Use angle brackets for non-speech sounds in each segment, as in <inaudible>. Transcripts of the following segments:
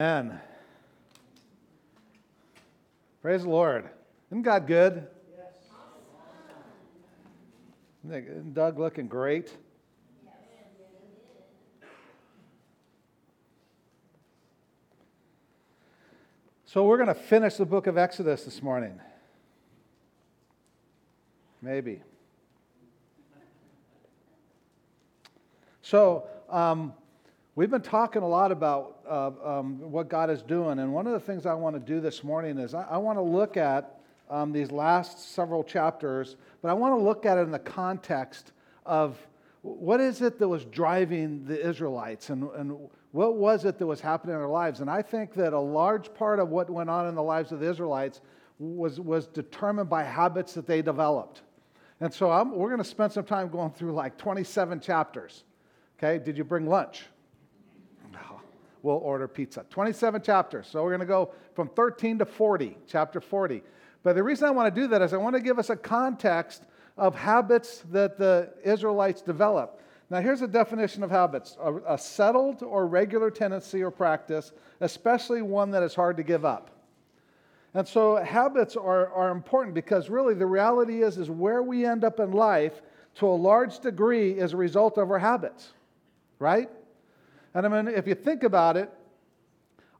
Amen. Praise the Lord. Isn't God good? Isn't Doug looking great? So, we're going to finish the book of Exodus this morning. Maybe. So, um, we've been talking a lot about uh, um, what God is doing, and one of the things I want to do this morning is I, I want to look at um, these last several chapters, but I want to look at it in the context of what is it that was driving the Israelites and, and what was it that was happening in their lives. And I think that a large part of what went on in the lives of the Israelites was, was determined by habits that they developed. And so I'm, we're going to spend some time going through like 27 chapters. Okay, did you bring lunch? No, we'll order pizza. 27 chapters. So we're going to go from 13 to 40, chapter 40. But the reason I want to do that is I want to give us a context of habits that the Israelites develop. Now, here's a definition of habits a, a, settled or regular tendency or practice, especially one that is hard to give up. And so, habits are, are important because really the reality is, is where we end up in life to a large degree is a result of our habits, right? And I mean, if you think about it,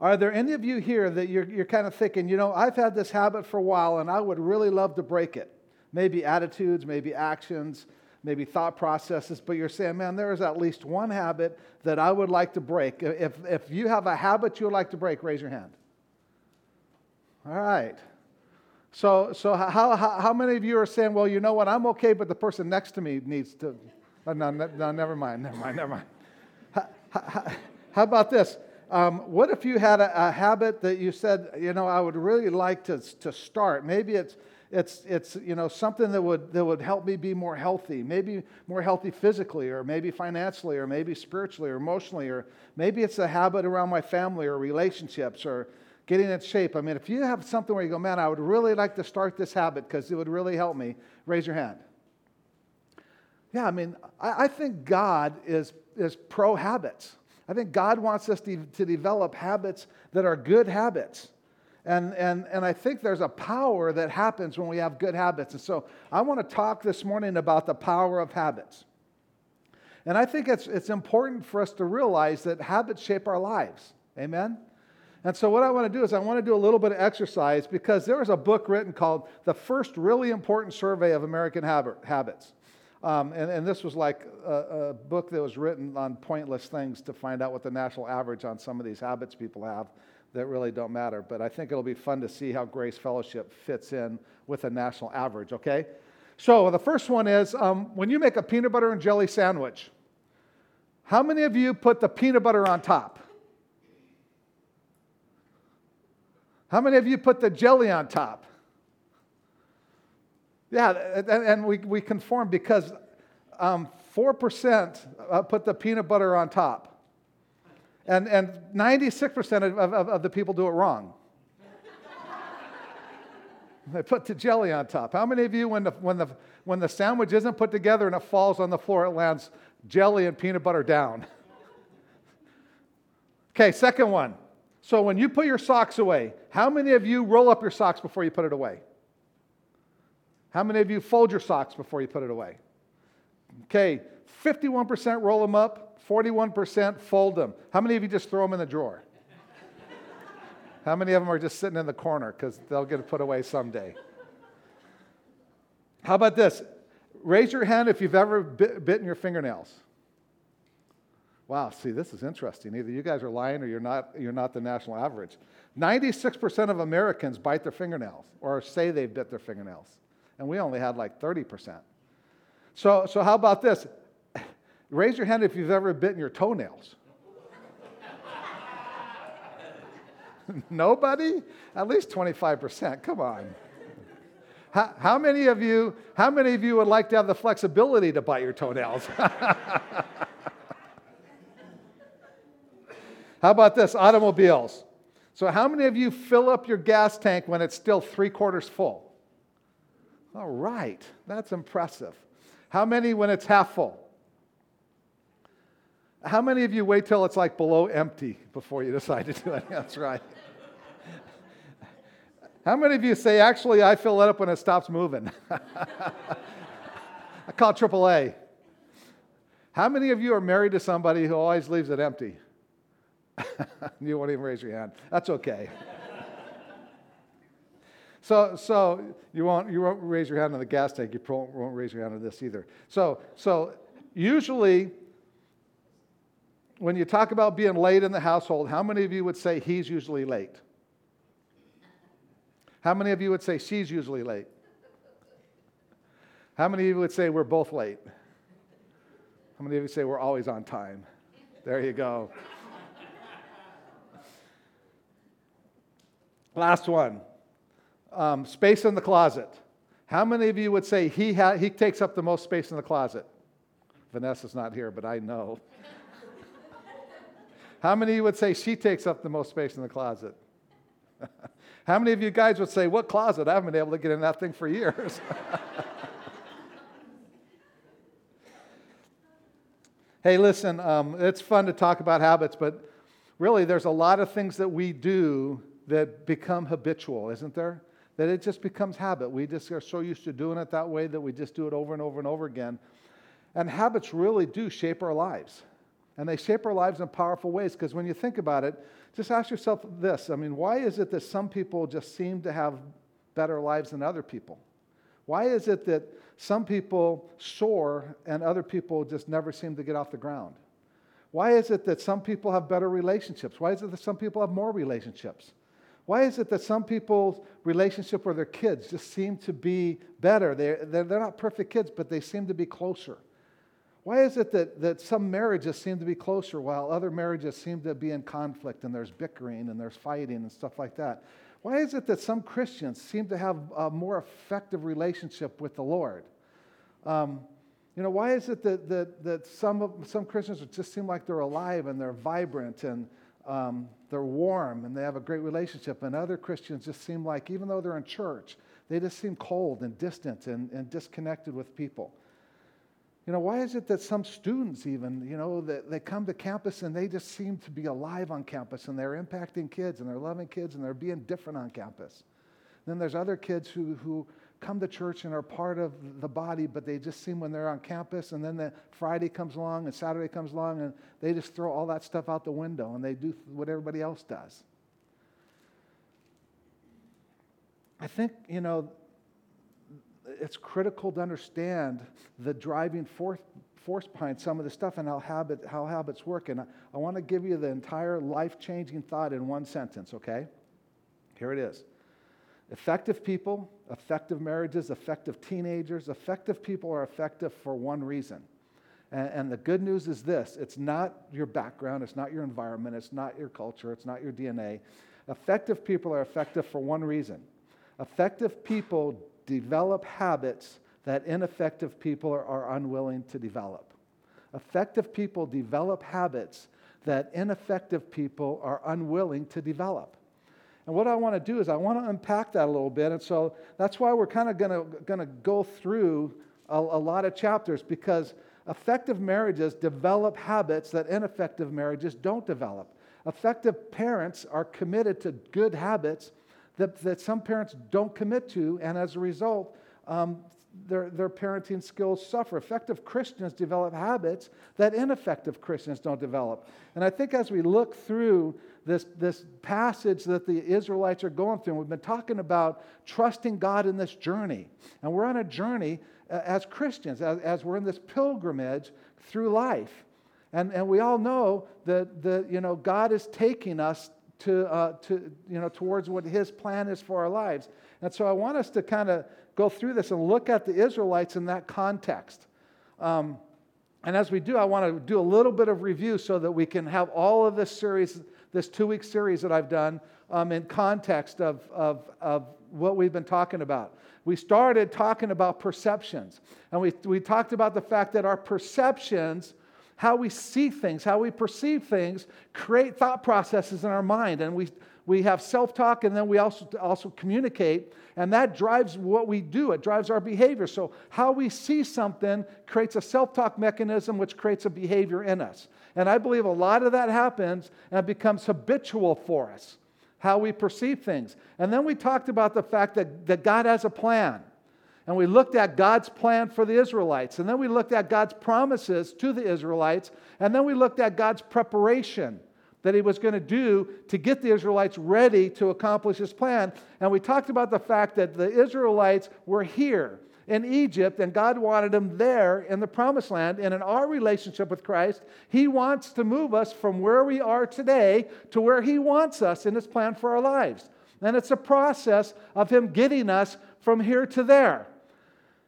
are there any of you here that you're, you're kind of thinking, you know, I've had this habit for a while and I would really love to break it? Maybe attitudes, maybe actions, maybe thought processes, but you're saying, man, there is at least one habit that I would like to break. If, if you have a habit you would like to break, raise your hand. All right. So, so how, how, how many of you are saying, well, you know what, I'm okay, but the person next to me needs to. Oh, no, no, no, never mind, never mind, never mind. How, how, about this? Um, what if you had a, a, habit that you said, you know, I would really like to, to start? Maybe it's, it's, it's you know, something that would, that would help me be more healthy, maybe more healthy physically, or maybe financially, or maybe spiritually, or emotionally, or maybe it's a habit around my family or relationships, or getting in shape. I mean, if you have something where you go, man, I would really like to start this habit because it would really help me, raise your hand. Yeah, I mean, I, I think God is, is pro habits. I think God wants us to, to develop habits that are good habits. And, and, and I think there's a power that happens when we have good habits. And so I want to talk this morning about the power of habits. And I think it's, it's important for us to realize that habits shape our lives. Amen? And so, what I want to do is, I want to do a little bit of exercise because there was a book written called The First Really Important Survey of American Habits. Um, and, and, this was like a, a, book that was written on pointless things to find out what the national average on some of these habits people have that really don't matter. But I think it'll be fun to see how Grace Fellowship fits in with a national average, okay? So the first one is um, when you make a peanut butter and jelly sandwich, how many of you put the peanut butter on top? How many of you put the jelly on top? Yeah, and we, we conform because um, 4% uh, put the peanut butter on top. And, and 96% of, of, of the people do it wrong. <laughs> they put the jelly on top. How many of you, when the, when, the, when the sandwich isn't put together and it falls on the floor, it lands jelly and peanut butter down? <laughs> okay, second one. So when you put your socks away, how many of you roll up your socks before you put it away? How many of you fold your socks before you put it away? Okay, 51% roll them up, 41% fold them. How many of you just throw them in the drawer? <laughs> How many of them are just sitting in the corner because they'll get put away someday? How about this? Raise your hand if you've ever bit, bitten your fingernails. Wow, see, this is interesting. Either you guys are lying or you're not, you're not the national average. 96% of Americans bite their fingernails or say they've bit their fingernails and we only had like 30%. So, so how about this? <laughs> Raise your hand if you've ever bitten your toenails. <laughs> Nobody? At least 25%. Come on. How, how, many of you, how many of you would like to have the flexibility to bite your toenails? <laughs> how about this? Automobiles. So, how many of you fill up your gas tank when it's still three quarters full? All right, that's impressive. How many when it's half full? How many of you wait till it's like below empty before you decide to do <laughs> it? That's right. How many of you say, actually, I fill it up when it stops moving? <laughs> I call it AAA. How many of you are married to somebody who always leaves it empty? <laughs> you won't even raise your hand. That's okay. So, so you won't you won't raise your hand on the gas tank. You won't, raise your hand on this either. So, so usually, when you talk about being late in the household, how many of you would say he's usually late? How many of you would say she's usually late? How many of you would say we're both late? How many of you say we're always on time? There you go. <laughs> Last one um, space in the closet. How many of you would say he, ha- he takes up the most space in the closet? Vanessa's not here, but I know. <laughs> How many of you would say she takes up the most space in the closet? <laughs> How many of you guys would say, What closet? I haven't been able to get in that thing for years. <laughs> hey, listen, um, it's fun to talk about habits, but really, there's a lot of things that we do that become habitual, isn't there? That it just becomes habit. We just are so used to doing it that way that we just do it over and over and over again. And habits really do shape our lives. And they shape our lives in powerful ways because when you think about it, just ask yourself this I mean, why is it that some people just seem to have better lives than other people? Why is it that some people soar and other people just never seem to get off the ground? Why is it that some people have better relationships? Why is it that some people have more relationships? Why is it that some people's relationship with their kids just seem to be better? They're, they're, they're not perfect kids, but they seem to be closer. Why is it that, that some marriages seem to be closer while other marriages seem to be in conflict and there's bickering and there's fighting and stuff like that? Why is it that some Christians seem to have a more effective relationship with the Lord? Um, you know, why is it that, that, that some, of, some Christians just seem like they're alive and they're vibrant and um, they're warm and they have a great relationship, and other Christians just seem like, even though they're in church, they just seem cold and distant and, and disconnected with people? You know, why is it that some students, even, you know, that they come to campus and they just seem to be alive on campus and they're impacting kids and they're loving kids and they're being different on campus? Then there's other kids who, who come to church and are part of the body, but they just seem when they're on campus and then the Friday comes along and Saturday comes along and they just throw all that stuff out the window and they do what everybody else does. I think, you know, it's critical to understand the driving force, force behind some of the stuff and how, habit, how habits work. And I, I want to give you the entire life changing thought in one sentence, okay? Here it is Effective people, effective marriages, effective teenagers, effective people are effective for one reason. And, and, the good news is this it's not your background, it's not your environment, it's not your culture, it's not your DNA. Effective people are effective for one reason. Effective people develop habits that ineffective people are, are unwilling to develop. Effective people develop habits that ineffective people are unwilling to develop. And what I want to do is I want to unpack that a little bit. And so that's why we're kind of going to go through a, a lot of chapters because effective marriages develop habits that ineffective marriages don't develop. Effective parents are committed to good habits that, that some parents don't commit to, and as a result, um, their, their parenting skills suffer. Effective Christians develop habits that ineffective Christians don't develop. And I think as we look through this, this passage that the Israelites are going through, and we've been talking about trusting God in this journey. And we're on a journey uh, as Christians, as, as we're in this pilgrimage through life. And, and we all know that, that you know, God is taking us to, uh, to, you know, towards what his plan is for our lives. And so I want us to kind of go through this and look at the Israelites in that context. Um, and as we do, I want to do a little bit of review so that we can have all of this series, this two week series that I've done, um, in context of, of, of what we've been talking about. We started talking about perceptions, and we, we talked about the fact that our perceptions how we see things, how we perceive things, create thought processes in our mind. And we, we have self talk and then we also, also communicate. And that drives what we do, it drives our behavior. So, how we see something creates a self talk mechanism, which creates a behavior in us. And I believe a lot of that happens and becomes habitual for us, how we perceive things. And then we talked about the fact that, that God has a plan. And we looked at God's plan for the Israelites. And then we looked at God's promises to the Israelites. And then we looked at God's preparation that he was going to do to get the Israelites ready to accomplish his plan. And we talked about the fact that the Israelites were here in Egypt, and God wanted them there in the promised land. And in our relationship with Christ, He wants to move us from where we are today to where He wants us in His plan for our lives. And it's a process of Him getting us from here to there.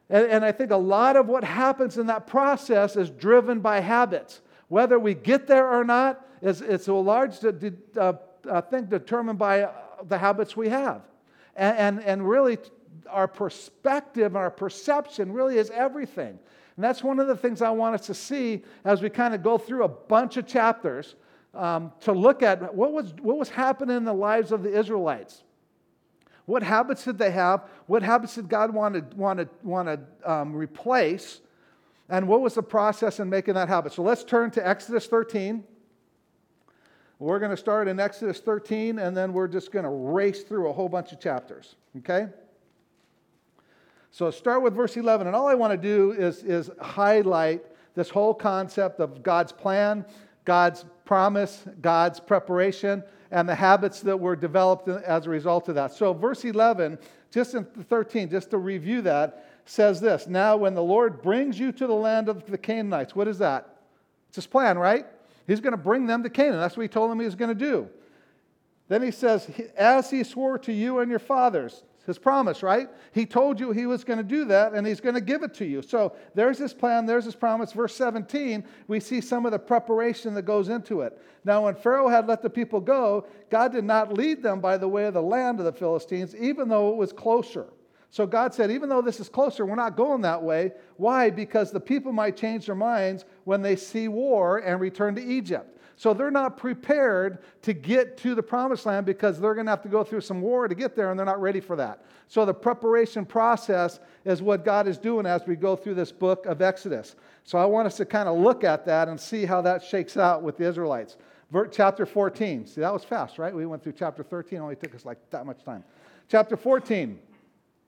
And, and I think a lot of what happens in that process is driven by habits. Whether we get there or not, is, it's a large uh, uh, thing determined by the habits we have. And, and, and really, our perspective and our perception really is everything. And that's one of the things I want us to see as we kind of go through a bunch of chapters um, to look at what was, what was happening in the lives of the Israelites. What habits did they have? What habits did God want to, want to, want to um, replace? And what was the process in making that habit? So let's turn to Exodus 13. We're going to start in Exodus 13, and then we're just going to race through a whole bunch of chapters. Okay? So start with verse 11. And all I want to do is, is highlight this whole concept of God's plan, God's promise, God's preparation, and the habits that were developed as a result of that. So, verse 11, just in 13, just to review that, says this Now, when the Lord brings you to the land of the Canaanites, what is that? It's his plan, right? He's going to bring them to Canaan. That's what he told them he was going to do. Then he says, As he swore to you and your fathers, his promise, right? He told you he was going to do that and he's going to give it to you. So there's his plan, there's his promise. Verse 17, we see some of the preparation that goes into it. Now, when Pharaoh had let the people go, God did not lead them by the way of the land of the Philistines, even though it was closer. So God said, even though this is closer, we're not going that way. Why? Because the people might change their minds when they see war and return to Egypt. So they're not prepared to get to the promised land because they're going to have to go through some war to get there and they're not ready for that. So the preparation process is what God is doing as we go through this book of Exodus. So I want us to kind of look at that and see how that shakes out with the Israelites. Chapter 14. See, that was fast, right? We went through chapter 13, only took us like that much time. Chapter 14.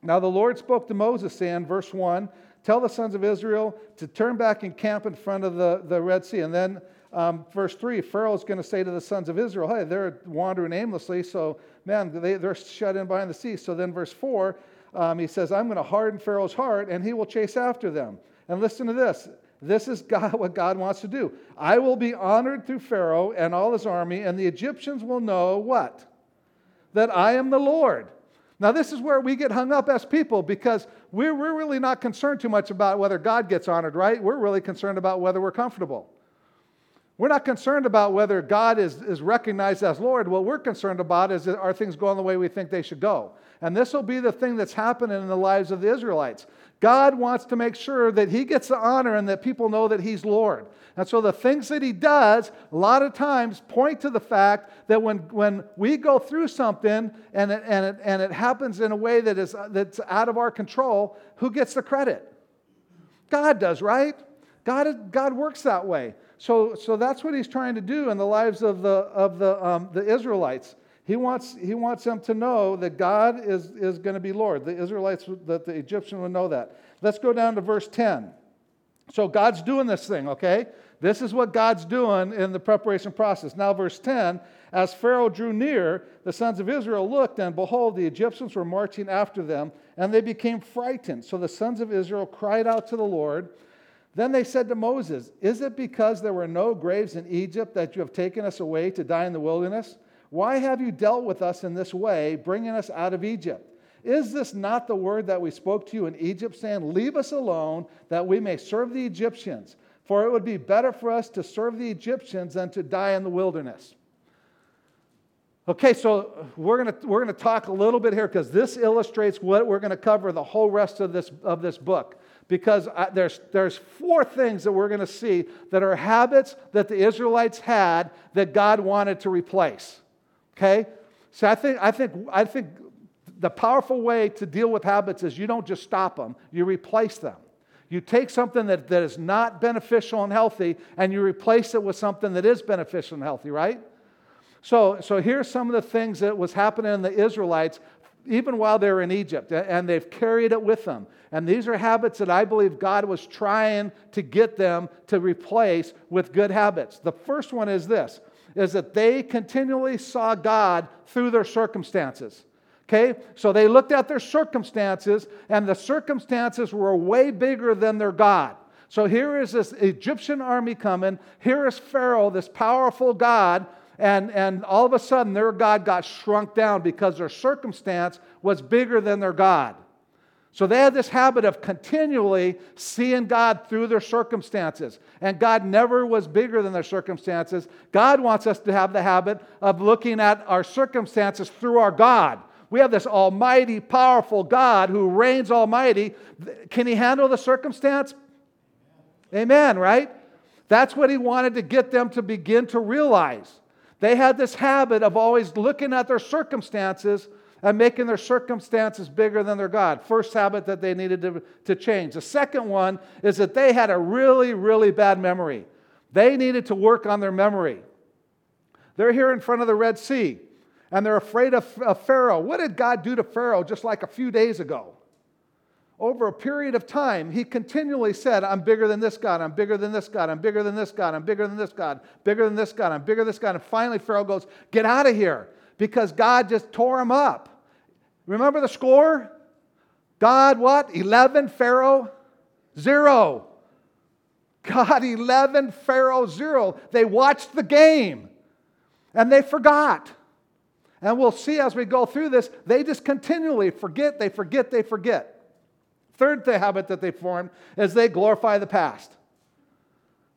Now the Lord spoke to Moses, saying, verse 1, Tell the sons of Israel to turn back and camp in front of the, the Red Sea. And then um, verse 3, Pharaoh is going to say to the sons of Israel, hey, they're wandering aimlessly, so man, they, they're shut in behind the sea. So then, verse 4, um, he says, I'm going to harden Pharaoh's heart, and he will chase after them. And listen to this. This is <laughs> God, what God wants to do. I will be honored through Pharaoh and all his army, and the Egyptians will know what? That I am the Lord. Now, this is where we get hung up as people because we're, we're really not concerned too much about whether God gets honored, right? We're really concerned about whether we're comfortable. We're not concerned about whether God is, is recognized as Lord. What we're concerned about is are things going the way we think they should go? And this will be the thing that's happening in the lives of the Israelites. God wants to make sure that He gets the honor and that people know that He's Lord. And so the things that He does, a lot of times, point to the fact that when, when we go through something and it, and, it, and it happens in a way that is, that's out of our control, who gets the credit? God does, right? God, God works that way. So, so that's what he's trying to do in the lives of the, of the, um, the Israelites. He wants, he wants them to know that God is, is going to be Lord. The Israelites, that the Egyptian would know that. Let's go down to verse 10. So God's doing this thing, okay? This is what God's doing in the preparation process. Now, verse 10 As Pharaoh drew near, the sons of Israel looked, and behold, the Egyptians were marching after them, and they became frightened. So the sons of Israel cried out to the Lord. Then they said to Moses, Is it because there were no graves in Egypt that you have taken us away to die in the wilderness? Why have you dealt with us in this way, bringing us out of Egypt? Is this not the word that we spoke to you in Egypt, saying, Leave us alone, that we may serve the Egyptians? For it would be better for us to serve the Egyptians than to die in the wilderness. Okay, so we're going to we're to talk a little bit here because this illustrates what we're going to cover the whole rest of this, of this book. because I, there's, there's four things that we're going to see that are habits that the Israelites had that God wanted to replace. Okay? So I think, I think, I think the powerful way to deal with habits is you don't just stop them, you replace them. You take something that, that is not beneficial and healthy and you replace it with something that is beneficial and healthy, right? So, so here's some of the things that was happening in the Israelites even while they were in Egypt, and they've carried it with them. And these are habits that I believe God was trying to get them to replace with good habits. The first one is this is that they continually saw God through their circumstances. Okay? So they looked at their circumstances, and the circumstances were way bigger than their God. So here is this Egyptian army coming. Here is Pharaoh, this powerful God and, and all of a sudden, their God got shrunk down because their circumstance was bigger than their God. So they had this habit of continually seeing God through their circumstances. And God never was bigger than their circumstances. God wants us to have the habit of looking at our circumstances through our God. We have this almighty, powerful God who reigns almighty. Can he handle the circumstance? Amen, right? That's what he wanted to get them to begin to realize. They had this habit of always looking at their circumstances and making their circumstances bigger than their God. First habit that they needed to, to change. The second one is that they had a really, really bad memory. They needed to work on their memory. They're here in front of the Red Sea and they're afraid of, of Pharaoh. What did God do to Pharaoh just like a few days ago? over a period of time, he continually said, I'm bigger than this God, I'm bigger than this God, I'm bigger than this God, I'm bigger than this God, bigger than this God, I'm bigger than this God. And finally, Pharaoh goes, Get out of here, because God just tore him up. Remember the score? God, what? 11, Pharaoh, zero. God, 11, Pharaoh, zero. They watched the game and they forgot. And we'll see as we go through this, they just continually forget, they forget, they forget. Third the habit that they form is they glorify the past.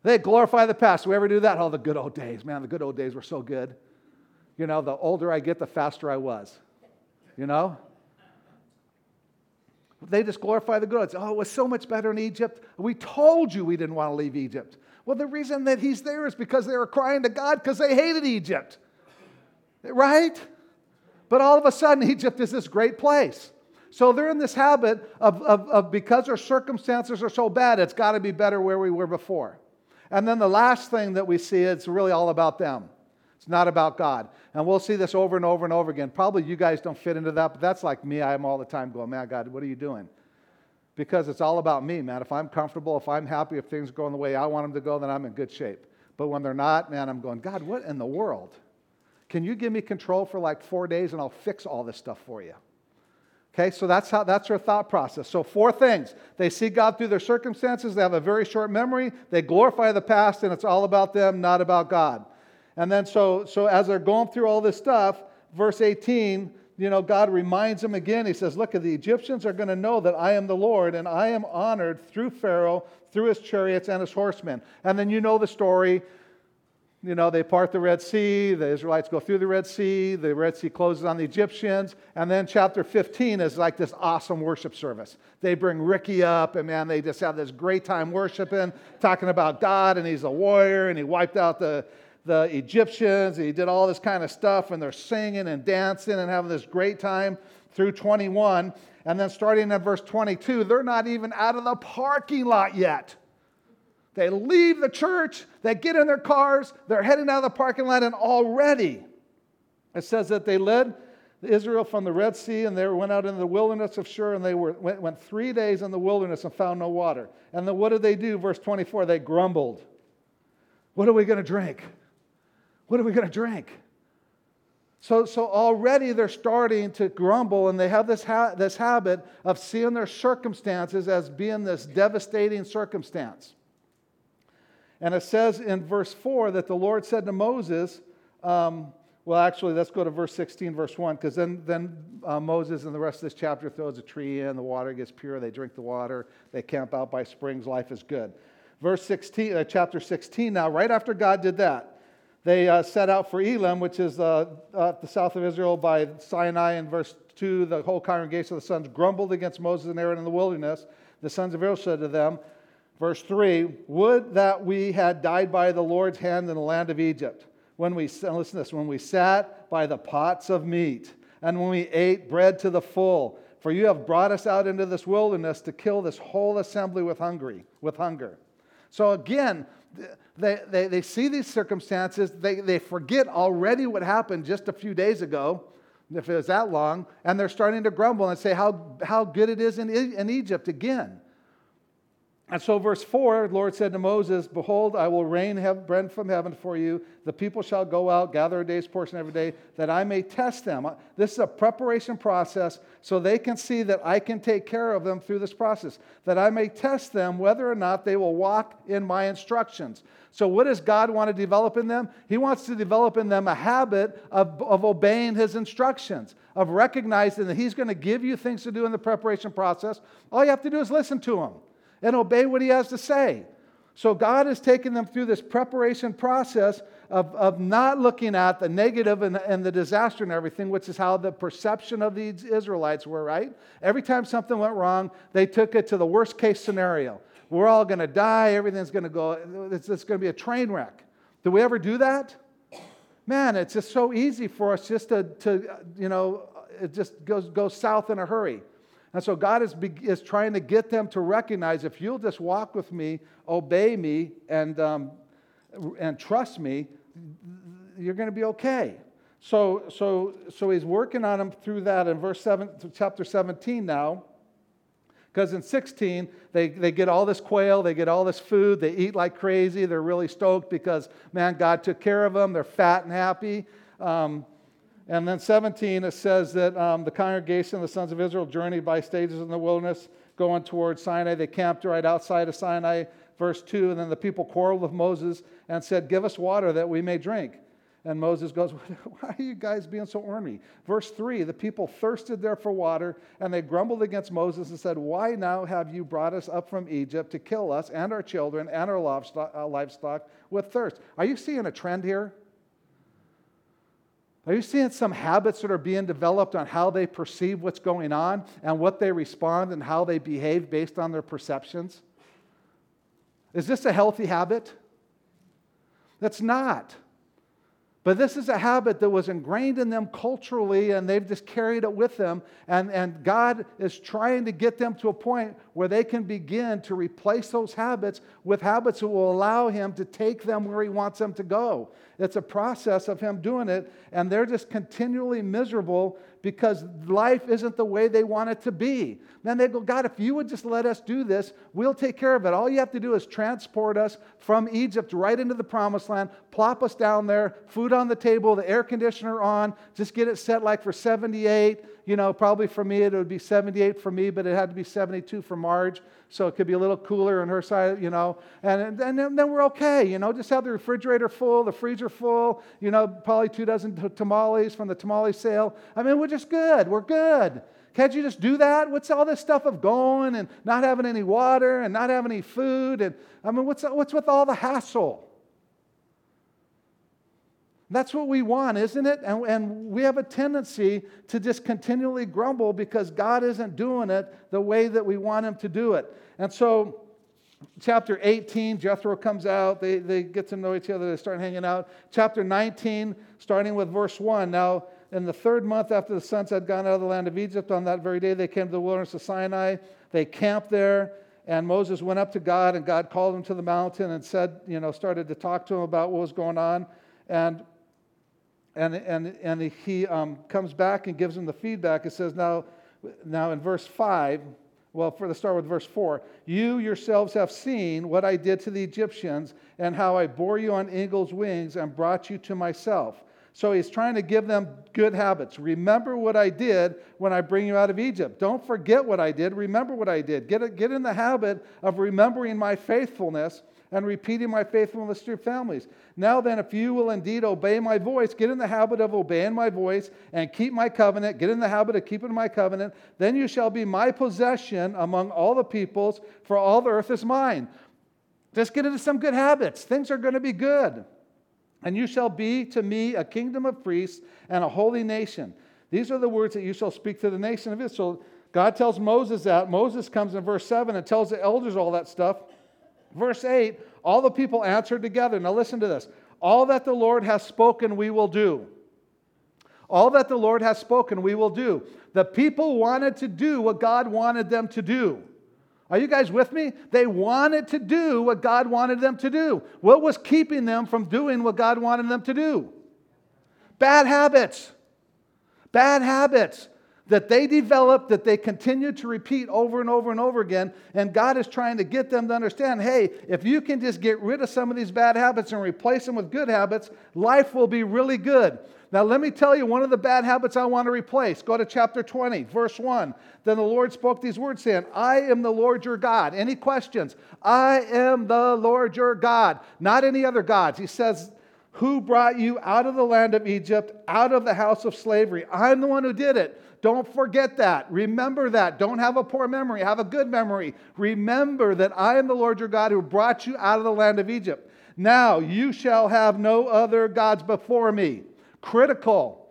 They glorify the past. We ever do that? Oh, the good old days. Man, the good old days were so good. You know, the older I get, the faster I was. You know? They just glorify the good. Oh, it was so much better in Egypt. We told you we didn't want to leave Egypt. Well, the reason that he's there is because they were crying to God because they hated Egypt. Right? But all of a sudden, Egypt is this great place. So they're in this habit of, of, of because our circumstances are so bad, it's got to be better where we were before. And then the last thing that we see, it's really all about them. It's not about God. And we'll see this over and over and over again. Probably you guys don't fit into that, but that's like me. I am all the time going, man, God, what are you doing? Because it's all about me, man. If I'm comfortable, if I'm happy, if things are going the way I want them to go, then I'm in good shape. But when they're not, man, I'm going, God, what in the world? Can you give me control for like four days and I'll fix all this stuff for you? Okay, so that's how that's their thought process. So four things. They see God through their circumstances, they have a very short memory, they glorify the past, and it's all about them, not about God. And then so so as they're going through all this stuff, verse 18, you know, God reminds them again. He says, Look, the Egyptians are going to know that I am the Lord, and I am honored through Pharaoh, through his chariots and his horsemen. And then you know the story you know, they part the Red Sea, the Israelites go through the Red Sea, the Red Sea closes on the Egyptians, and then chapter 15 is like this awesome worship service. They bring Ricky up, and man, they just have this great time worshiping, talking about God, and he's a warrior, and he wiped out the, the Egyptians, he did all this kind of stuff, and they're singing and dancing and having this great time through 21. And then starting at verse 22, they're not even out of the parking lot yet. They leave the church, they get in their cars, they're heading out of the parking lot, and already it says that they led Israel from the Red Sea and they went out into the wilderness of Shur and they were, went, went three days in the wilderness and found no water. And then what did they do? Verse 24, they grumbled. What are we going to drink? What are we going to drink? So, so already they're starting to grumble, and they have this, ha- this habit of seeing their circumstances as being this devastating circumstance. And it says in verse 4 that the Lord said to Moses, um, well, actually, let's go to verse 16, verse 1, because then, then uh, Moses and the rest of this chapter throws a tree in, the water gets pure, they drink the water, they camp out by springs, life is good. Verse 16, uh, chapter 16, now, right after God did that, they uh, set out for Elim, which is uh, the south of Israel by Sinai. In verse 2, the whole congregation of the sons grumbled against Moses and Aaron in the wilderness. The sons of Israel said to them, verse 3 Would that we had died by the Lord's hand in the land of Egypt, when we, listen to this, when we sat by the pots of meat, and when we ate bread to the full. For you have brought us out into this wilderness to kill this whole assembly with, hungry, with hunger. So again, they, they, they see these circumstances, they, they forget already what happened just a few days ago, if it was that long, and they're starting to grumble and say how, how good it is in, in Egypt again. And so, verse 4, the Lord said to Moses, Behold, I will rain bread from heaven for you. The people shall go out, gather a day's portion every day, that I may test them. Uh, this is a preparation process so they can see that I can take care of them through this process, that I may test them whether or not they will walk in my instructions. So, what does God want to develop in them? He wants to develop in them a habit of, of obeying His instructions, of recognizing that He's going to give you things to do in the preparation process. All you have to do is listen to Him and obey what he has to say. So God is taking them through this preparation process of, of not looking at the negative and, and the disaster and everything, which is how the perception of these Israelites were, right? Every time something went wrong, they took it to the worst case scenario. We're all going to die, everything's going to go, it's, it's going to be a train wreck. Do we ever do that? Man, it's just so easy for us just to, to you know, it just goes, goes south in a hurry. And so God is, is trying to get them to recognize if you'll just walk with me, obey me, and, um, and trust me, you're going to be okay. So, so, so he's working on them through that in verse 7, chapter 17 now. Because in 16, they, they get all this quail, they get all this food, they eat like crazy, they're really stoked because, man, God took care of them, they're fat and happy. Um, and then 17, it says that um, the congregation of the sons of Israel journeyed by stages in the wilderness going towards Sinai. They camped right outside of Sinai, verse 2. And then the people quarreled with Moses and said, Give us water that we may drink. And Moses goes, <laughs> Why are you guys being so ornery? Verse 3 The people thirsted there for water, and they grumbled against Moses and said, Why now have you brought us up from Egypt to kill us and our children and our uh, livestock with thirst? Are you seeing a trend here? Are you seeing some habits that are being developed on how they perceive what's going on and what they respond and how they behave based on their perceptions? Is this a healthy habit? That's not. But this is a habit that was ingrained in them culturally, and they've just carried it with them. And, and God is trying to get them to a point where they can begin to replace those habits with habits that will allow Him to take them where He wants them to go. It's a process of Him doing it, and they're just continually miserable because life isn't the way they want it to be. Then they go, God, if you would just let us do this, we'll take care of it. All you have to do is transport us from Egypt right into the promised land, plop us down there, food on the table, the air conditioner on, just get it set like for 78 you know, probably for me it would be 78 for me, but it had to be 72 for Marge. So it could be a little cooler on her side, you know. And, and then, we're okay, you know. Just have the refrigerator full, the freezer full, you know, probably two dozen tamales from the tamale sale. I mean, we're just good. We're good. Can't you just do that? What's all this stuff of going and not having any water and not having any food? And I mean, what's, what's with all the hassle? That's what we want, isn't it? And, and we have a tendency to just continually grumble because God isn't doing it the way that we want Him to do it. And so, chapter 18, Jethro comes out. They, they get to know each other. They start hanging out. Chapter 19, starting with verse 1. Now, in the third month after the sons had gone out of the land of Egypt, on that very day they came to the wilderness of Sinai. They camped there. And Moses went up to God, and God called him to the mountain and said, you know, started to talk to him about what was going on. And and, and, and he um, comes back and gives him the feedback. It says, now, now in verse 5, well, for the start with verse 4, you yourselves have seen what I did to the Egyptians and how I bore you on eagle's wings and brought you to myself. So he's trying to give them good habits. Remember what I did when I bring you out of Egypt. Don't forget what I did. Remember what I did. Get, get in the habit of remembering my faithfulness and repeating my faithfulness to your families. Now then, if you will indeed obey my voice, get in the habit of obeying my voice and keep my covenant, get in the habit of keeping my covenant, then you shall be my possession among all the peoples, for all the earth is mine. Just get into some good habits. Things are going to be good. And you shall be to me a kingdom of priests and a holy nation. These are the words that you shall speak to the nation of Israel. God tells Moses that. Moses comes in verse 7 and tells the elders all that stuff. Verse 8 all the people answered together. Now listen to this. All that the Lord has spoken, we will do. All that the Lord has spoken, we will do. The people wanted to do what God wanted them to do. Are you guys with me? They wanted to do what God wanted them to do. What was keeping them from doing what God wanted them to do? Bad habits. Bad habits that they develop, that they continue to repeat over and over and over again. And God is trying to get them to understand hey, if you can just get rid of some of these bad habits and replace them with good habits, life will be really good. Now, let me tell you one of the bad habits I want to replace. Go to chapter 20, verse 1. Then the Lord spoke these words, saying, I am the Lord your God. Any questions? I am the Lord your God, not any other gods. He says, Who brought you out of the land of Egypt, out of the house of slavery? I'm the one who did it. Don't forget that. Remember that. Don't have a poor memory, have a good memory. Remember that I am the Lord your God who brought you out of the land of Egypt. Now you shall have no other gods before me critical.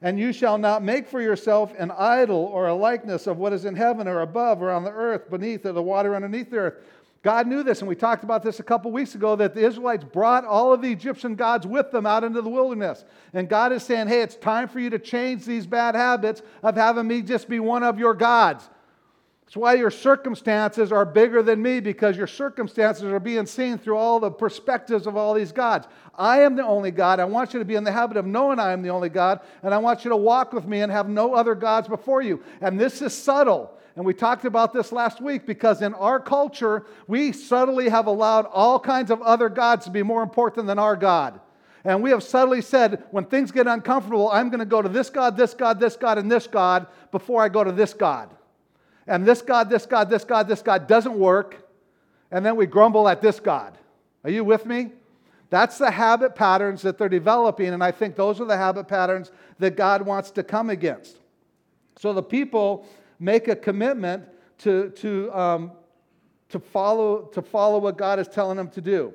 And you shall not make for yourself an idol or a likeness of what is in heaven or above or on the earth, beneath or the water underneath the earth. God knew this, and we talked about this a couple weeks ago that the Israelites brought all of the Egyptian gods with them out into the wilderness. And God is saying, hey, it's time for you to change these bad habits of having me just be one of your gods. That's why your circumstances are bigger than me because your circumstances are being seen through all the perspectives of all these gods. I am the only God. I want you to be in the habit of knowing I am the only God, and I want you to walk with me and have no other gods before you. And this is subtle. And we talked about this last week because in our culture, we subtly have allowed all kinds of other gods to be more important than our God. And we have subtly said, when things get uncomfortable, I'm going to go to this God, this God, this God, and this God before I go to this God and this God, this God, this God, this God doesn't work, and then we grumble at this God. Are you with me? That's the habit patterns that they're developing, and I think those are the habit patterns that God wants to come against. So the people make a commitment to, to, um, to, follow, to follow what God is telling them to do.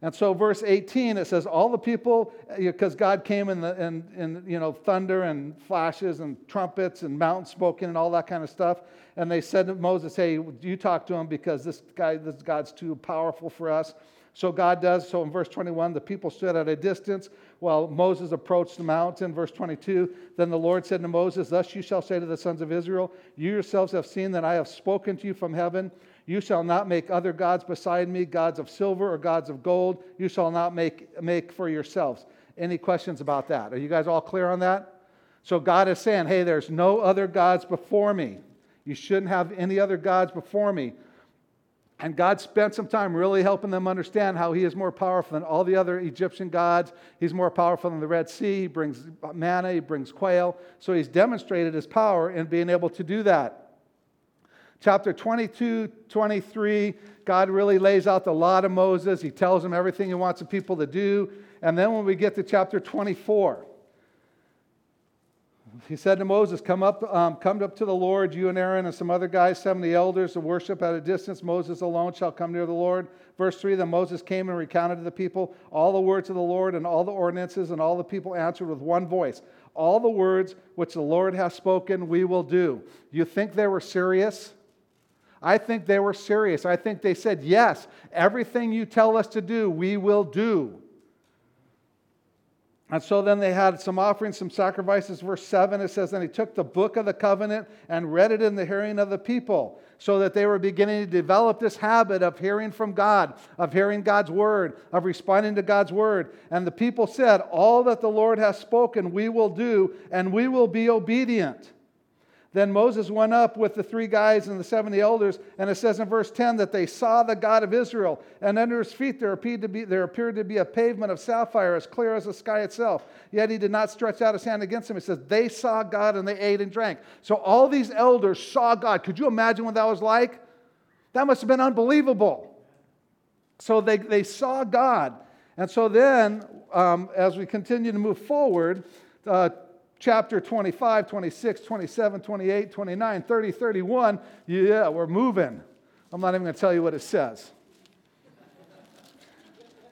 And so, verse 18, it says, All the people, because God came in, the, in, in you know, thunder and flashes and trumpets and mountain smoking and all that kind of stuff. And they said to Moses, Hey, you talk to him because this guy, this God's too powerful for us. So God does. So in verse 21, the people stood at a distance while Moses approached the mountain. Verse 22, then the Lord said to Moses, Thus you shall say to the sons of Israel, You yourselves have seen that I have spoken to you from heaven. You shall not make other gods beside me, gods of silver or gods of gold. You shall not make, make for yourselves. Any questions about that? Are you guys all clear on that? So God is saying, hey, there's no other gods before me. You shouldn't have any other gods before me. And God spent some time really helping them understand how He is more powerful than all the other Egyptian gods. He's more powerful than the Red Sea. He brings manna, He brings quail. So He's demonstrated His power in being able to do that. Chapter 22, 23, God really lays out the law to Moses. He tells him everything he wants the people to do. And then when we get to chapter 24, he said to Moses, Come up, um, come up to the Lord, you and Aaron and some other guys, 70 elders, to worship at a distance. Moses alone shall come near the Lord. Verse 3 Then Moses came and recounted to the people all the words of the Lord and all the ordinances, and all the people answered with one voice All the words which the Lord hath spoken, we will do. You think they were serious? I think they were serious. I think they said, Yes, everything you tell us to do, we will do. And so then they had some offerings, some sacrifices. Verse 7, it says, And he took the book of the covenant and read it in the hearing of the people, so that they were beginning to develop this habit of hearing from God, of hearing God's word, of responding to God's word. And the people said, All that the Lord has spoken, we will do, and we will be obedient. Then Moses went up with the three guys and the 70 elders, and it says in verse 10 that they saw the God of Israel, and under his feet there appeared to be, there appeared to be a pavement of sapphire as clear as the sky itself. Yet he did not stretch out his hand against them. It says, They saw God and they ate and drank. So all these elders saw God. Could you imagine what that was like? That must have been unbelievable. So they, they saw God. And so then, um, as we continue to move forward, uh, chapter 25, 26, 27, 28, 29, 30, 31, yeah, we're moving. I'm not even going to tell you what it says.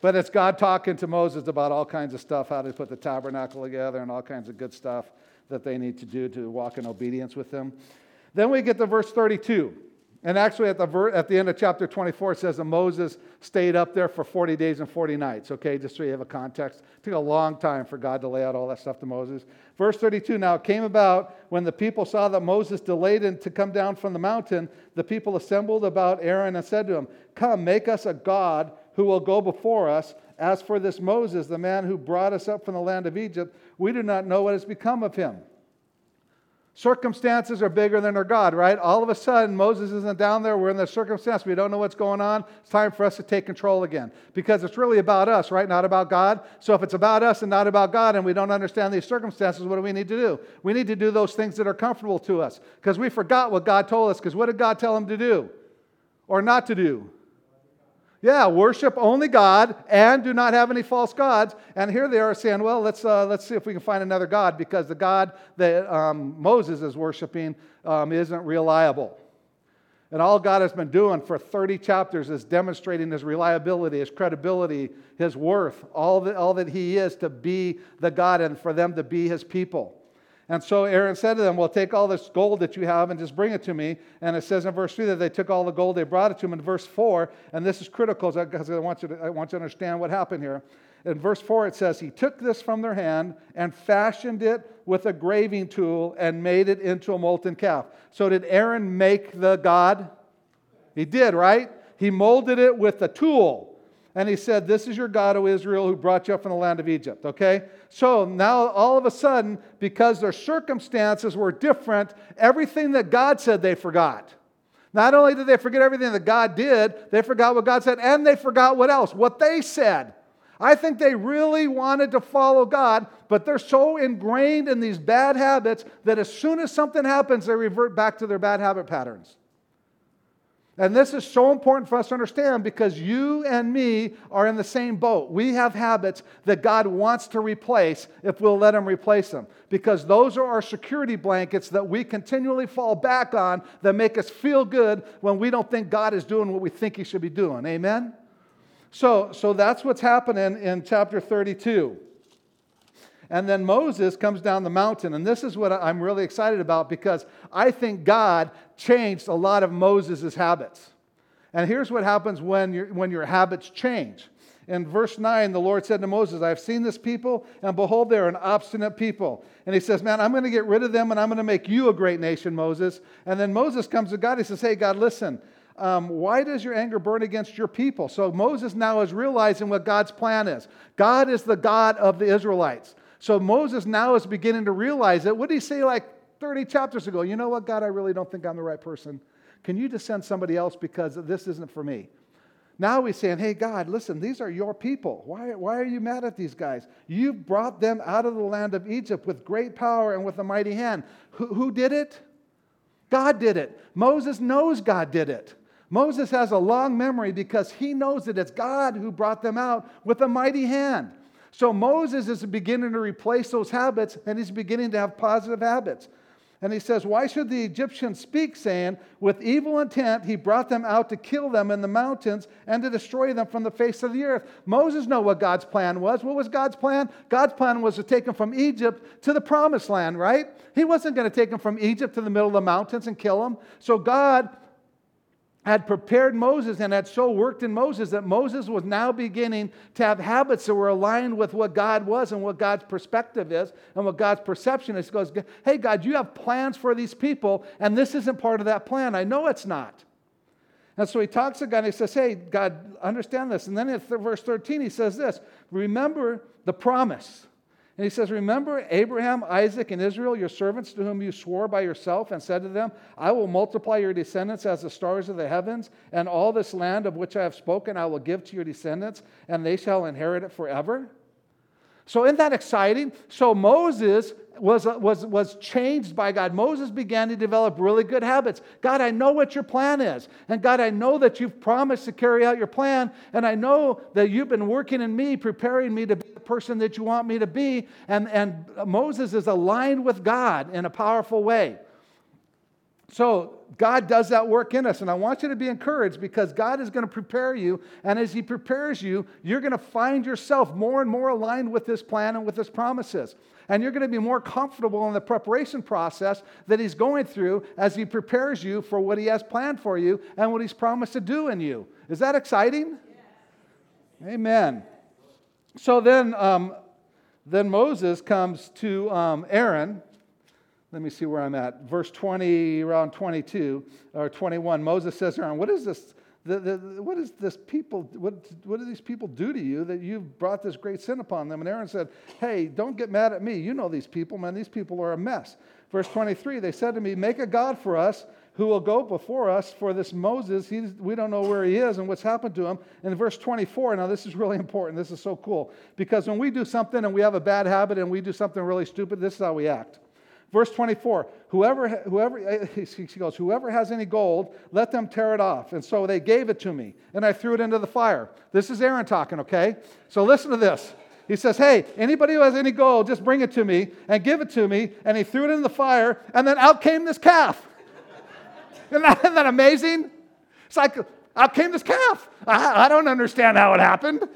But it's God talking to Moses about all kinds of stuff, how to put the tabernacle together and all kinds of good stuff that they need to do to walk in obedience with him. Then we get to verse 32. And actually, at the, ver- at the end of chapter 24, it says that Moses stayed up there for 40 days and 40 nights, okay, just so you have a context. It took a long time for God to lay out all that stuff to Moses. Verse 32 Now it came about when the people saw that Moses delayed to come down from the mountain, the people assembled about Aaron and said to him, Come, make us a God who will go before us. As for this Moses, the man who brought us up from the land of Egypt, we do not know what has become of him. Circumstances are bigger than our God, right? All of a sudden, Moses isn't down there. We're in the circumstance. We don't know what's going on. It's time for us to take control again because it's really about us, right? Not about God. So if it's about us and not about God and we don't understand these circumstances, what do we need to do? We need to do those things that are comfortable to us because we forgot what God told us. Because what did God tell him to do or not to do? Yeah, worship only God and do not have any false gods. And here they are saying, well, let's, uh, let's see if we can find another God because the God that um, Moses is worshiping um, isn't reliable. And all God has been doing for 30 chapters is demonstrating his reliability, his credibility, his worth, all that, all that he is to be the God and for them to be his people. And so Aaron said to them, Well, take all this gold that you have and just bring it to me. And it says in verse 3 that they took all the gold, they brought it to him. In verse 4, and this is critical because I want you to, I want you to understand what happened here. In verse 4, it says, He took this from their hand and fashioned it with a graving tool and made it into a molten calf. So did Aaron make the God? He did, right? He molded it with a tool and he said, This is your God, O Israel, who brought you up from the land of Egypt. Okay? So now all of a sudden, because their circumstances were different, everything that God said they forgot. Not only did they forget everything that God did, they forgot what God said, and they forgot what else? What they said. I think they really wanted to follow God, but they're so ingrained in these bad habits that as soon as something happens, they revert back to their bad habit patterns. And this is so important for us to understand because you and me are in the same boat. We have habits that God wants to replace if we'll let Him replace them. Because those are our security blankets that we continually fall back on that make us feel good when we don't think God is doing what we think He should be doing. Amen? So, so that's what's happening in chapter 32. And then Moses comes down the mountain. And this is what I'm really excited about because I think God changed a lot of Moses' habits. And here's what happens when, when your habits change. In verse 9, the Lord said to Moses, I have seen this people, and behold, they're an obstinate people. And he says, Man, I'm going to get rid of them, and I'm going to make you a great nation, Moses. And then Moses comes to God. He says, Hey, God, listen, um, why does your anger burn against your people? So Moses now is realizing what God's plan is. God is the God of the Israelites. So Moses now is beginning to realize it. What did he say like 30 chapters ago? You know what, God, I really don't think I'm the right person. Can you just send somebody else because this isn't for me? Now he's saying, hey, God, listen, these are your people. Why, why are you mad at these guys? You brought them out of the land of Egypt with great power and with a mighty hand. Who, who did it? God did it. Moses knows God did it. Moses has a long memory because he knows that it's God who brought them out with a mighty hand. So Moses is beginning to replace those habits and he's beginning to have positive habits. And he says, Why should the Egyptians speak, saying, With evil intent he brought them out to kill them in the mountains and to destroy them from the face of the earth? Moses knew what God's plan was. What was God's plan? God's plan was to take them from Egypt to the promised land, right? He wasn't going to take them from Egypt to the middle of the mountains and kill them. So God had prepared Moses and had so worked in Moses that Moses was now beginning to have habits that were aligned with what God was and what God's perspective is and what God's perception is. He goes, Hey, God, you have plans for these people, and this isn't part of that plan. I know it's not. And so he talks to God and he says, Hey, God, understand this. And then in verse 13, he says this Remember the promise and he says, Remember Abraham, Isaac, and Israel, your servants, to whom you swore by yourself and said to them, I will multiply your descendants as the stars of the heavens, and all this land of which I have spoken I will give to your descendants, and they shall inherit it forever. So, isn't that exciting? So, Moses was, was, was changed by God. Moses began to develop really good habits. God, I know what your plan is. And God, I know that you've promised to carry out your plan. And I know that you've been working in me, preparing me to be person that you want me to be. And, and Moses is aligned with God in a powerful way. So God does that work in us. And I want you to be encouraged because God is going to prepare you. And as He prepares you, you're going to find yourself more and more aligned with His plan and with His promises. And you're going to be more comfortable in the preparation process that He's going through as He prepares you for what He has planned for you and what He's promised to do in you. Is that exciting? Yes. Amen. So then, um, then Moses comes to um, Aaron let me see where I'm at. Verse 20, around 22 or 21, Moses says Aaron, What is this? The, the, what is this people? What, what do these people do to you that you've brought this great sin upon them? And Aaron said, Hey, don't get mad at me. You know these people, man. These people are a mess. Verse 23, they said to me, Make a God for us who will go before us for this Moses. He's, we don't know where he is and what's happened to him. And in verse 24, now this is really important. This is so cool. Because when we do something and we have a bad habit and we do something really stupid, this is how we act. Verse 24, whoever, whoever, <laughs> he goes, whoever has any gold, let them tear it off. And so they gave it to me, and I threw it into the fire. This is Aaron talking, okay? So listen to this. He says, Hey, anybody who has any gold, just bring it to me and give it to me. And he threw it in the fire, and then out came this calf. Isn't, that, amazing? It's like, out came this calf. I, I don't understand how it happened.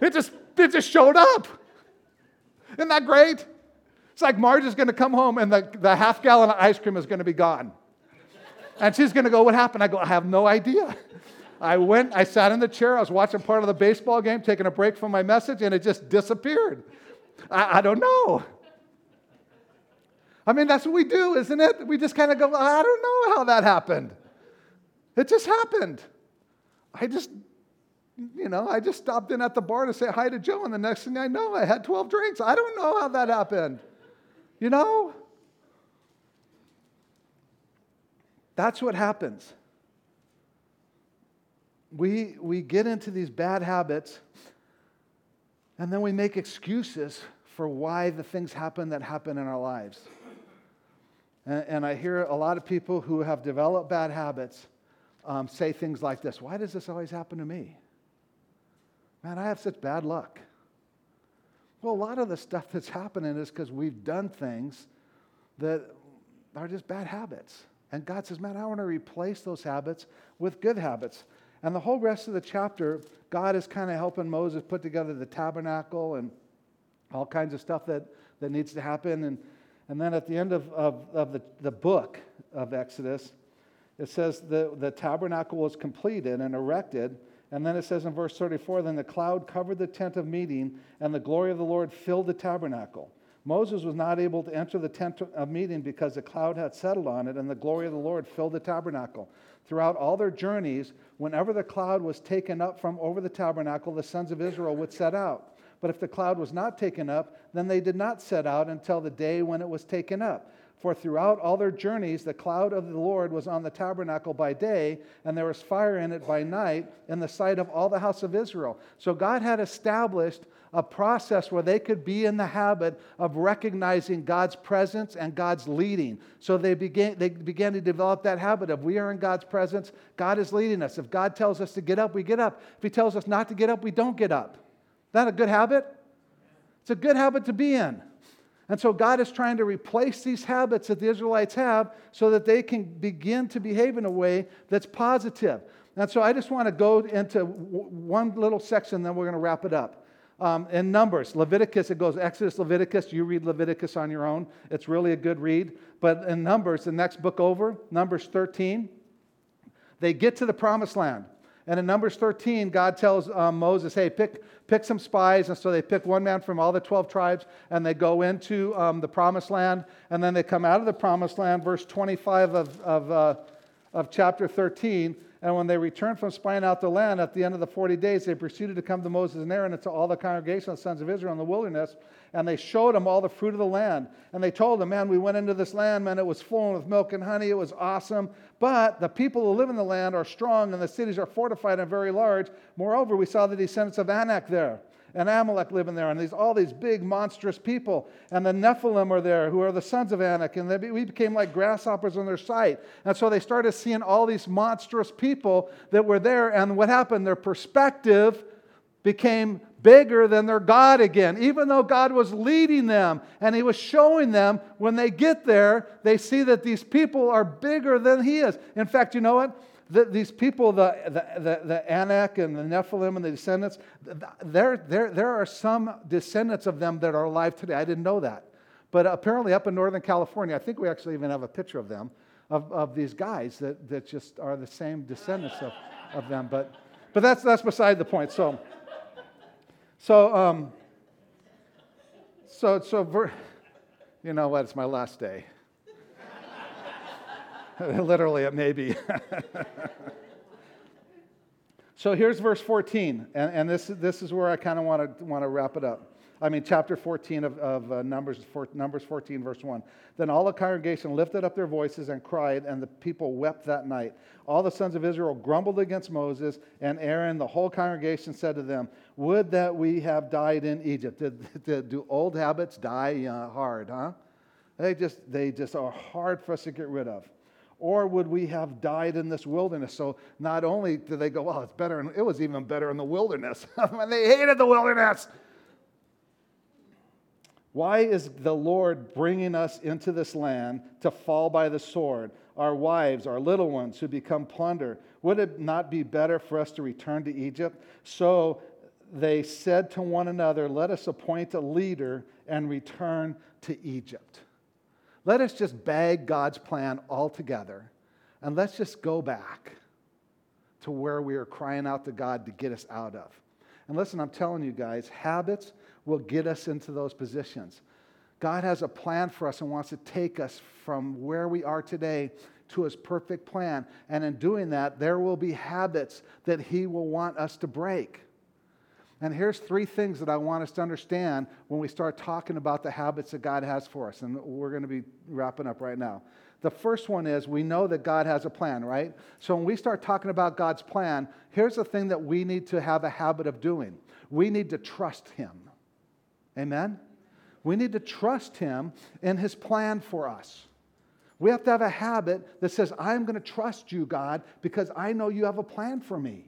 It just, it just showed up. Isn't that great? It's like Marge is going to come home and the, the half gallon of ice cream is going to be gone. And she's going to go, What happened? I go, I have no idea. I went, I sat in the chair, I was watching part of the baseball game, taking a break from my message, and it just disappeared. I, I don't know. I mean, that's what we do, isn't it? We just kind of go, I don't know how that happened. It just happened. I just, you know, I just stopped in at the bar to say hi to Joe, and the next thing I know, I had 12 drinks. I don't know how that happened. You know? That's what happens. We, we get into these bad habits and then we make excuses for why the things happen that happen in our lives. And, and I hear a lot of people who have developed bad habits um, say things like this Why does this always happen to me? Man, I have such bad luck. Well, a lot of the stuff <laughs> that's happening is because we've done things that are just bad habits. And God says, Man, I want to replace those habits with good habits. And the whole rest of the chapter, God is kind of helping Moses put together the tabernacle and all kinds of stuff that, that needs to happen. And, and then at the end of, of, of the, the book of Exodus, it says the, the tabernacle was completed and erected and then it says in verse 34 Then the cloud covered the tent of meeting, and the glory of the Lord filled the tabernacle. Moses was not able to enter the tent of meeting because the cloud had settled on it, and the glory of the Lord filled the tabernacle. Throughout all their journeys, whenever the cloud was taken up from over the tabernacle, the sons of Israel would set out. But if the cloud was not taken up, then they did not set out until the day when it was taken up. For throughout all their journeys, the cloud of the Lord was on the tabernacle by day, and there was fire in it by night, in the sight of all the house of Israel. So God had established a process where they could be in the habit of recognizing God's presence and God's leading. So they began, they began to develop that habit of we are in God's presence, God is leading us. If God tells us to get up, we get up. If He tells us not to get up, we don't get up. That a good habit? It's a good habit to be in. And so God is trying to replace these habits that the Israelites have so that they can begin to behave in a way that's positive. And so I just want to go into one little section, then we're going to wrap it up. Um, in Numbers, Leviticus, it goes Exodus, Leviticus. You read Leviticus on your own. It's really a good read. But in Numbers, the next book over, Numbers 13, they get to the promised land. And in Numbers 13, God tells um, Moses, hey, pick, pick some spies. And so they pick one man from all the 12 tribes and they go into um, the promised land. And then they come out of the promised land, verse 25 of, of, uh, of chapter 13. And when they returned from spying out the land at the end of the 40 days, they proceeded to come to Moses and Aaron and to all the congregation of the sons of Israel in the wilderness and they showed them all the fruit of the land. And they told them, Man, we went into this land, man, it was flowing with milk and honey, it was awesome. But the people who live in the land are strong, and the cities are fortified and very large. Moreover, we saw the descendants of Anak there. And Amalek living there, and these, all these big, monstrous people. And the Nephilim are there, who are the sons of Anak. And they, we became like grasshoppers in their sight. And so they started seeing all these monstrous people that were there. And what happened? Their perspective became bigger than their God again. Even though God was leading them and He was showing them when they get there, they see that these people are bigger than He is. In fact, you know what? The, these people, the, the, the, the Anak and the Nephilim and the descendants, there, there, there are some descendants of them that are alive today. I didn't know that. But apparently, up in Northern California, I think we actually even have a picture of them, of, of these guys that, that just are the same descendants of, of them. But, but that's, that's beside the point. So, so, um, so, so, ver- you know what? It's my last day. <laughs> Literally, it may be. <laughs> so here's verse 14, and, and this, this is where I kind of want to want to wrap it up. I mean, chapter 14 of, of uh, Numbers, four, Numbers 14, verse 1. Then all the congregation lifted up their voices and cried, and the people wept that night. All the sons of Israel grumbled against Moses and Aaron. The whole congregation said to them, Would that we have died in Egypt. Did, did, do old habits die uh, hard, huh? They just, they just are hard for us to get rid of. Or would we have died in this wilderness? So not only do they go, well, it's better, it was even better in the wilderness. <laughs> and they hated the wilderness. Why is the Lord bringing us into this land to fall by the sword? Our wives, our little ones who become plunder. Would it not be better for us to return to Egypt? So they said to one another, Let us appoint a leader and return to Egypt. Let us just bag God's plan altogether and let's just go back to where we are crying out to God to get us out of. And listen, I'm telling you guys, habits will get us into those positions. God has a plan for us and wants to take us from where we are today to his perfect plan. And in doing that, there will be habits that he will want us to break. And here's three things that I want us to understand when we start talking about the habits that God has for us. And we're going to be wrapping up right now. The first one is we know that God has a plan, right? So when we start talking about God's plan, here's the thing that we need to have a habit of doing we need to trust Him. Amen? We need to trust Him in His plan for us. We have to have a habit that says, I'm going to trust you, God, because I know you have a plan for me.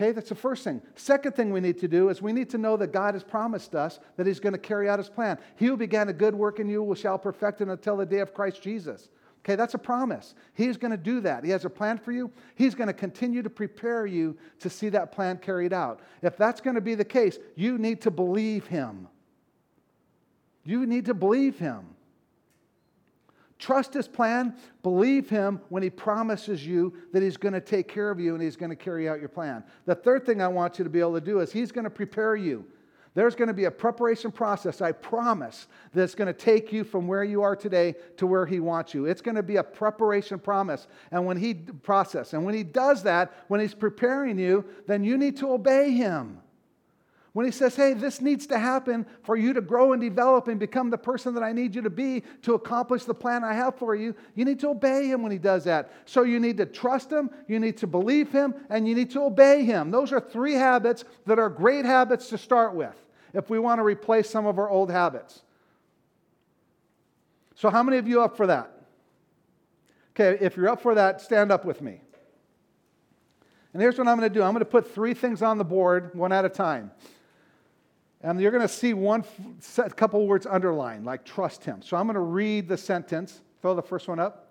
Okay, that's the first thing. Second thing we need to do is we need to know that God has promised us that He's going to carry out His plan. He who began a good work in you shall perfect it until the day of Christ Jesus. Okay, that's a promise. He's going to do that. He has a plan for you. He's going to continue to prepare you to see that plan carried out. If that's going to be the case, you need to believe Him. You need to believe Him. Trust His plan. Believe Him when He promises you that He's going to take care of you and He's going to carry out your plan. The third thing I want you to be able to do is He's going to prepare you. There's going to be a preparation process, I promise, that's going to take you from where you are today to where He wants you. It's going to be a preparation promise. And when He process, and when He does that, when He's preparing you, then you need to obey Him. When he says, hey, this needs to happen for you to grow and develop and become the person that I need you to be to accomplish the plan I have for you, you need to obey him when he does that. So you need to trust him, you need to believe him, and you need to obey him. Those are three habits that are great habits to start with if we want to replace some of our old habits. So, how many of you up for that? Okay, if you're up for that, stand up with me. And here's what I'm going to do I'm going to put three things on the board, one at a time. And you're going to see one a couple words underlined, like trust him. So I'm going to read the sentence. Throw the first one up.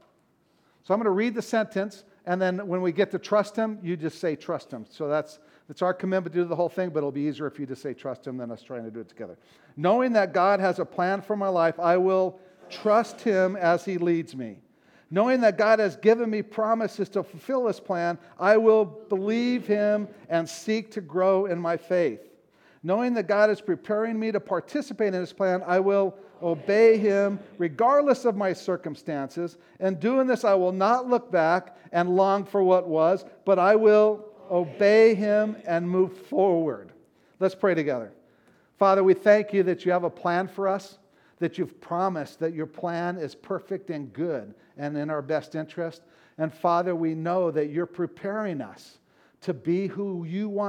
So I'm going to read the sentence, and then when we get to trust him, you just say trust him. So that's, that's our commitment to do the whole thing, but it'll be easier if you just say trust him than us trying to do it together. Knowing that God has a plan for my life, I will trust him as he leads me. Knowing that God has given me promises to fulfill this plan, I will believe him and seek to grow in my faith. Knowing that God is preparing me to participate in his plan, I will obey him regardless of my circumstances. And doing this, I will not look back and long for what was, but I will obey him and move forward. Let's pray together. Father, we thank you that you have a plan for us, that you've promised that your plan is perfect and good and in our best interest. And Father, we know that you're preparing us to be who you want.